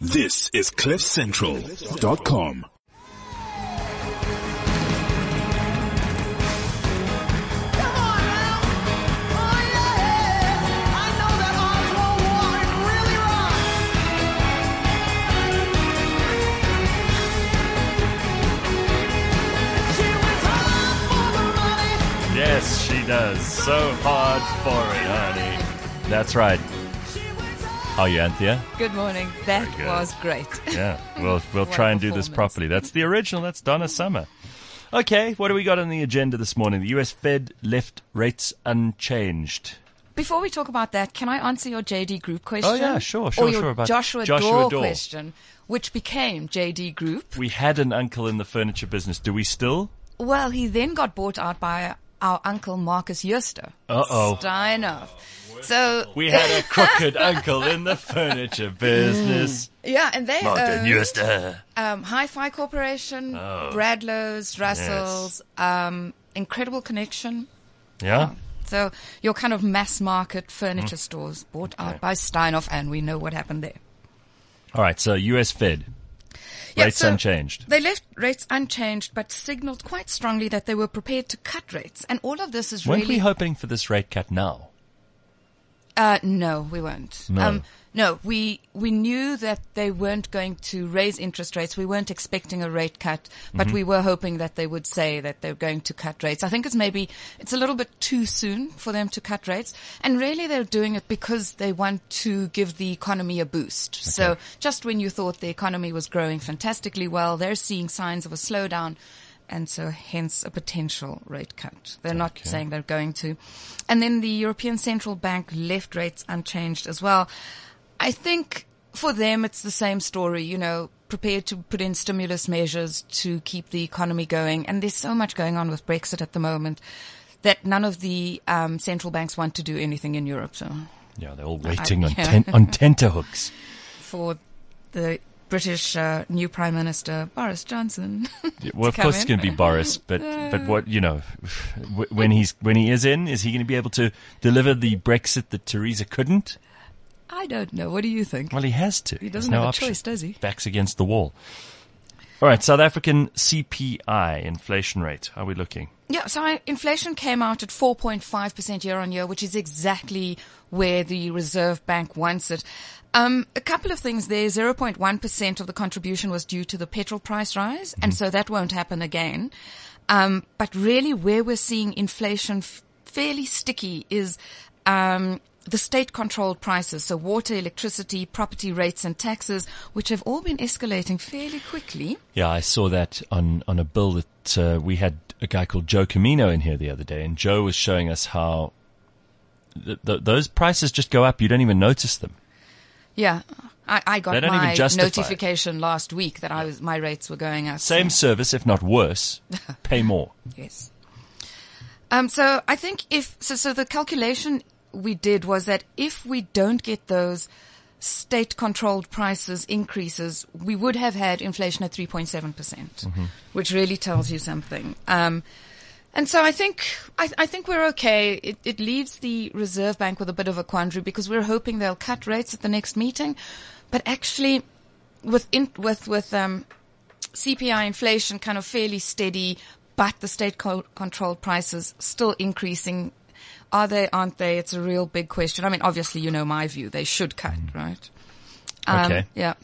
This is CliffCentral.com. Yes, she does. So hard for it, honey. That's right. Oh, How are you, Anthea? Good morning. That good. was great. Yeah, we'll we'll try and do this properly. That's the original. That's Donna Summer. Okay, what do we got on the agenda this morning? The U.S. Fed left rates unchanged. Before we talk about that, can I answer your JD Group question? Oh, yeah, sure, sure, Or your sure, about Joshua, Joshua Doore Doore. question, which became JD Group. We had an uncle in the furniture business. Do we still? Well, he then got bought out by our uncle Markus Jooste. Uh-oh. Steinhoff. So We had a crooked uncle in the furniture business. yeah, and they Martin own, Jooste. um, Hi-Fi Corporation, Oh. Bradlow's, Russell's, um, Incredible Connection. Yeah. So your kind of mass market furniture Mm. stores bought out by Steinhoff, and we know what happened there. All right. So U.S. Fed Yeah, rates so unchanged. They left rates unchanged, but signaled quite strongly that they were prepared to cut rates. And all of this is Weren't really we hoping for this rate cut now? Uh, no, we weren't. No. Um, no, we we knew that they weren't going to raise interest rates. We weren't expecting a rate cut, but Mm-hmm. we were hoping that they would say that they're going to cut rates. I think it's maybe it's a little bit too soon for them to cut rates, and really they're doing it because they want to give the economy a boost. So just when you thought the economy was growing fantastically well, they're seeing signs of a slowdown. And so hence a potential rate cut. They're not Okay. saying they're going to. And then the European Central Bank left rates unchanged as well. I think for them it's the same story, you know, prepared to put in stimulus measures to keep the economy going. And there's so much going on with Brexit at the moment that none of the um, central banks want to do anything in Europe. So Yeah, they're all waiting on yeah. ten- on tenterhooks. for the British uh, new Prime Minister Boris Johnson. Yeah, Well, of course, it's going to be Boris, but but what you know, when he's when he is in, is he going to be able to deliver the Brexit that Theresa couldn't? I don't know. What do you think? Well, he has to. He doesn't have a option. choice, does he? Backs against the wall. All right, South African CPI inflation rate. How are we looking? Yeah, so inflation came out at 4.5% year on year, which is exactly where the Reserve Bank wants it. Um, a couple of things there. 0.1% of the contribution was due to the petrol price rise, and so that won't happen again. Um, but really where we're seeing inflation f- fairly sticky is, um, the state controlled prices. So water, electricity, property rates and taxes, which have all been escalating fairly quickly. Yeah, I saw that on on a bill that uh, we had a guy called Joe Camino in here the other day, and Joe was showing us how th- th- those prices just go up. You don't even notice them. Yeah. I, I got my justify it. notification last week that I was my rates were going up. Same So, service, if not worse. Pay more. yes. Um, so I think if so, so the calculation we did was that if we don't get those state-controlled prices increases, we would have had inflation at 3.7 percent, which really tells you something. Um, and so I think I, I think we're okay. It, it leaves the Reserve Bank with a bit of a quandary because we're hoping they'll cut rates at the next meeting, but actually, with in, with with um, CPI inflation kind of fairly steady, but the state co- controlled prices still increasing. Are they? Aren't they? It's a real big question. I mean, obviously, you know my view. They should cut, right? Um, Okay. Yeah.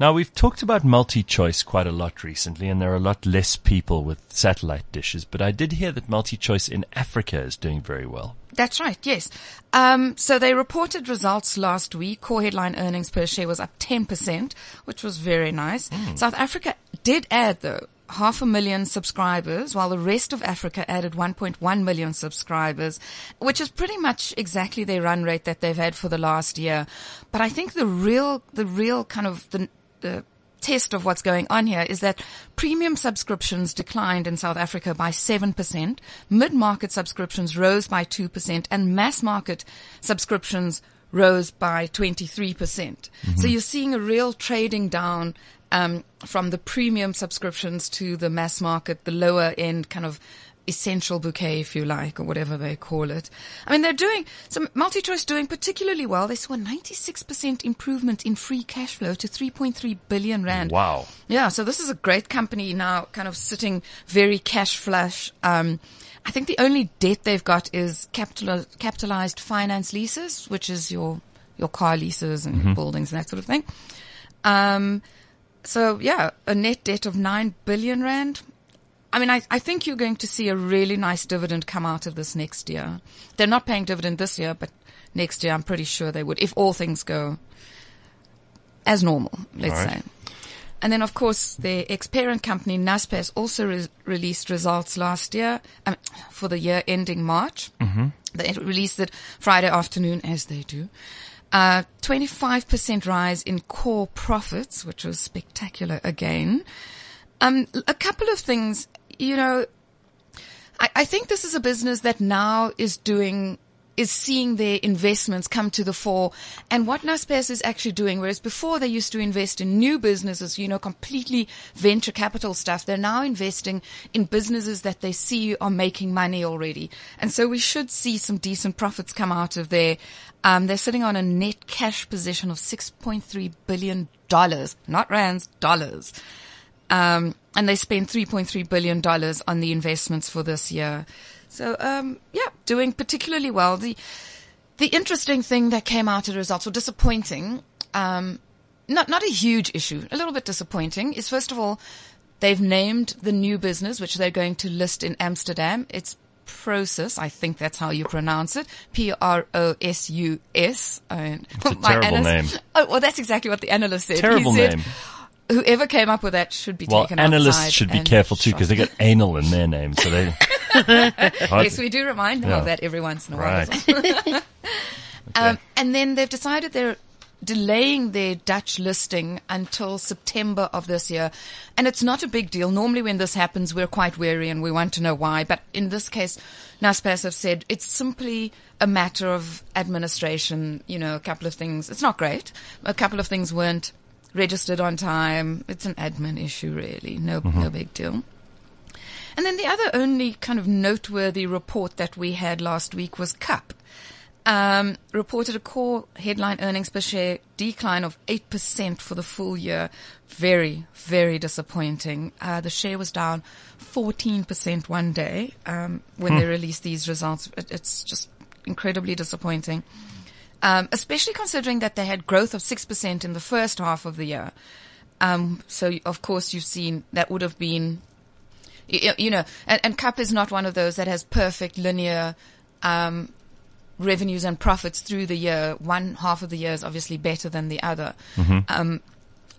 Now, we've talked about MultiChoice quite a lot recently, and there are a lot less people with satellite dishes, but I did hear that MultiChoice in Africa is doing very well. That's right, yes. Um, so they reported results last week. Core headline earnings per share was up 10%, which was very nice. South Africa did add, though, half a million subscribers, while the rest of Africa added 1.1 million subscribers, which is pretty much exactly their run rate that they've had for the last year. But I think the real, the real kind of the, the test of what's going on here is that premium subscriptions declined in South Africa by 7%, mid-market subscriptions rose by 2%, and mass market subscriptions rose by 23%. Mm-hmm. So you're seeing a real trading down um, from the premium subscriptions to the mass market, the lower end kind of essential bouquet, if you like, or whatever they call it. I mean, they're doing some MultiChoice doing particularly well. They saw a 96% improvement in free cash flow to 3.3 billion rand. Wow. Yeah, so this is a great company now, kind of sitting very cash flush. Um, I think the only debt they've got is capital, capitalized finance leases, which is your your car leases and buildings and that sort of thing. Um, so yeah, a net debt of nine billion rand. I mean, I, I think you're going to see a really nice dividend come out of this next year. They're not paying dividend this year, but next year I'm pretty sure they would, if all things go as normal, let's right. say. And then, of course, their ex-parent company, Naspers, also re- released results last year um, for the year ending March. Mm-hmm. They released it Friday afternoon, as they do. Uh, 25% rise in core profits, which was spectacular again. Um, a couple of things, you know, I, I think this is a business that now is doing, is seeing their investments come to the fore. And what Naspers is actually doing, whereas before they used to invest in new businesses, you know, completely venture capital stuff, they're now investing in businesses that they see are making money already. And so we should see some decent profits come out of there. Um, they're sitting on a net cash position of $6.3 billion, not rands, dollars. Um, and they spent $3.3 billion on the investments for this year. So, um, yeah, doing particularly well. The, the interesting thing that came out of the results, or disappointing, um, not, not a huge issue, a little bit disappointing, is first of all, they've named the new business, which they're going to list in Amsterdam. It's Prosus. I think that's how you pronounce it. P-R-O-S-U-S. And a terrible name. Oh, well, that's exactly what the analyst said. Terrible said, name. Whoever came up with that should be Well, taken analysts should be careful too because they got anal in their name. So they. Yes, we do remind them Yeah. of that every once in a while. Right. as well. um, and then they've decided they're delaying their Dutch listing until September of this year. And it's not a big deal. Normally when this happens, we're quite wary and we want to know why. But in this case, Naspers have said it's simply a matter of administration. You know, a couple of things. It's not great. A couple of things weren't registered on time. It's an admin issue, really. No, no big deal. And then the other only kind of noteworthy report that we had last week was KAP. Um, reported a core headline earnings per share decline of 8% for the full year. Very, very disappointing. Uh, the share was down 14% one day, um, when they released these results. It, it's just incredibly disappointing. Um, especially considering that they had growth of 6% in the first half of the year. Um, so of course you've seen that would have been you, you know, and, and KAP is not one of those that has perfect linear um, revenues and profits through the year. One half of the year is obviously better than the other. Um,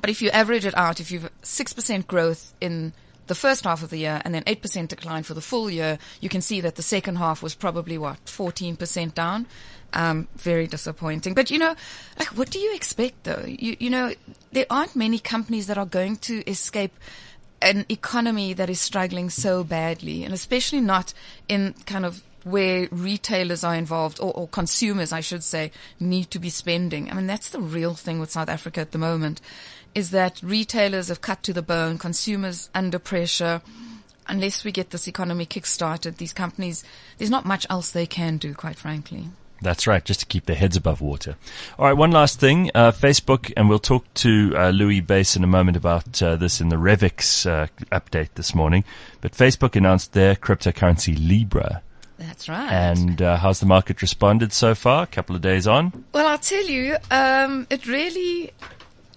but if you average it out, if you've six percent growth in the first half of the year and then eight percent decline for the full year, you can see that the second half was probably what fourteen percent down. Um, very disappointing. But you know, like, what do you expect though? You you know, there aren't many companies that are going to escape an economy that is struggling so badly, and especially not in kind of where retailers are involved or, or consumers, I should say, need to be spending. I mean, that's the real thing with South Africa at the moment is that retailers have cut to the bone, consumers under pressure. Unless we get this economy kick-started, these companies, there's not much else they can do, quite frankly. That's right, just to keep their heads above water. All right, one last thing. Uh, Facebook, and we'll talk to uh, Louis Base in a moment about uh, this in the Revix uh, update this morning. But Facebook announced their cryptocurrency Libra. That's right. And uh, how's the market responded so far? A couple of days on? Well, I'll tell you, um, it really,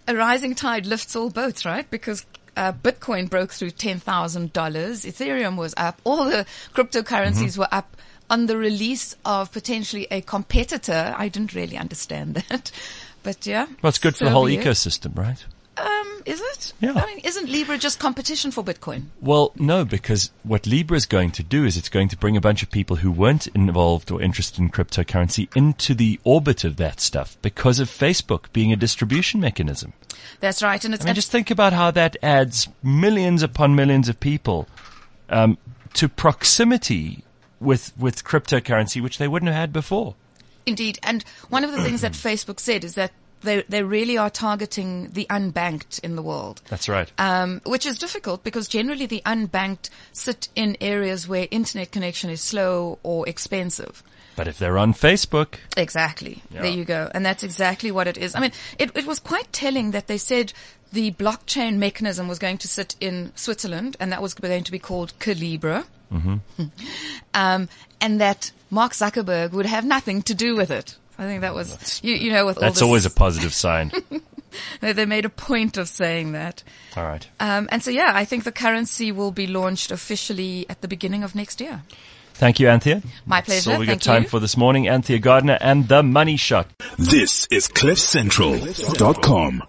a rising tide lifts all boats, right? Because uh, Bitcoin broke through $10,000. Ethereum was up. All the cryptocurrencies were up on the release of potentially a competitor. I didn't really understand that. But yeah. Well, it's good for the whole ecosystem, right? Um, is it? Yeah. I mean, isn't Libra just competition for Bitcoin? Well, no, because what Libra is going to do is it's going to bring a bunch of people who weren't involved or interested in cryptocurrency into the orbit of that stuff because of Facebook being a distribution mechanism. That's right. And it's, I mean, just think about how that adds millions upon millions of people um, to proximity with with cryptocurrency, which they wouldn't have had before. Indeed. And one of the things that Facebook said is that they they really are targeting the unbanked in the world. That's right. Um, which is difficult because generally the unbanked sit in areas where internet connection is slow or expensive. but if they're on Facebook, Exactly. Yeah. There you go. And that's exactly what it is. I mean, it, it was quite telling that they said the blockchain mechanism was going to sit in Switzerland and that was going to be called Calibra. Mm-hmm. um, and that Mark Zuckerberg would have nothing to do with it. I think that was, you, you know, with all that's this, always a positive sign. they they made a point of saying that. All right. Um, and so, yeah, I think the currency will be launched officially at the beginning of next year. Thank you, Anthea. My pleasure. That's pleasure. all we got Thank time you. for this morning. Anthea Gardner and the Money Shot. This is CliffCentral.com.